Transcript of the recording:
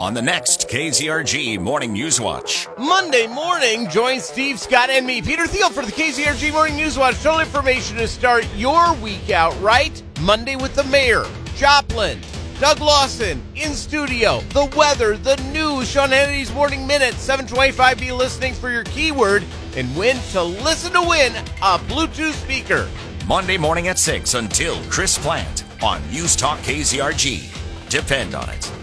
on the next KZRG Morning News Watch. Monday morning, join Steve, Scott, and me, Peter Thiel, for the KZRG Morning News Watch. Total information to start your week out right. Monday with the mayor, Joplin, Doug Lawson in studio, the weather, the news, Sean Hannity's Morning Minute, 725. Be listening for your keyword and win to listen to win a Bluetooth speaker. Monday morning at 6 until Chris Plante on News Talk KZRG. Depend on it.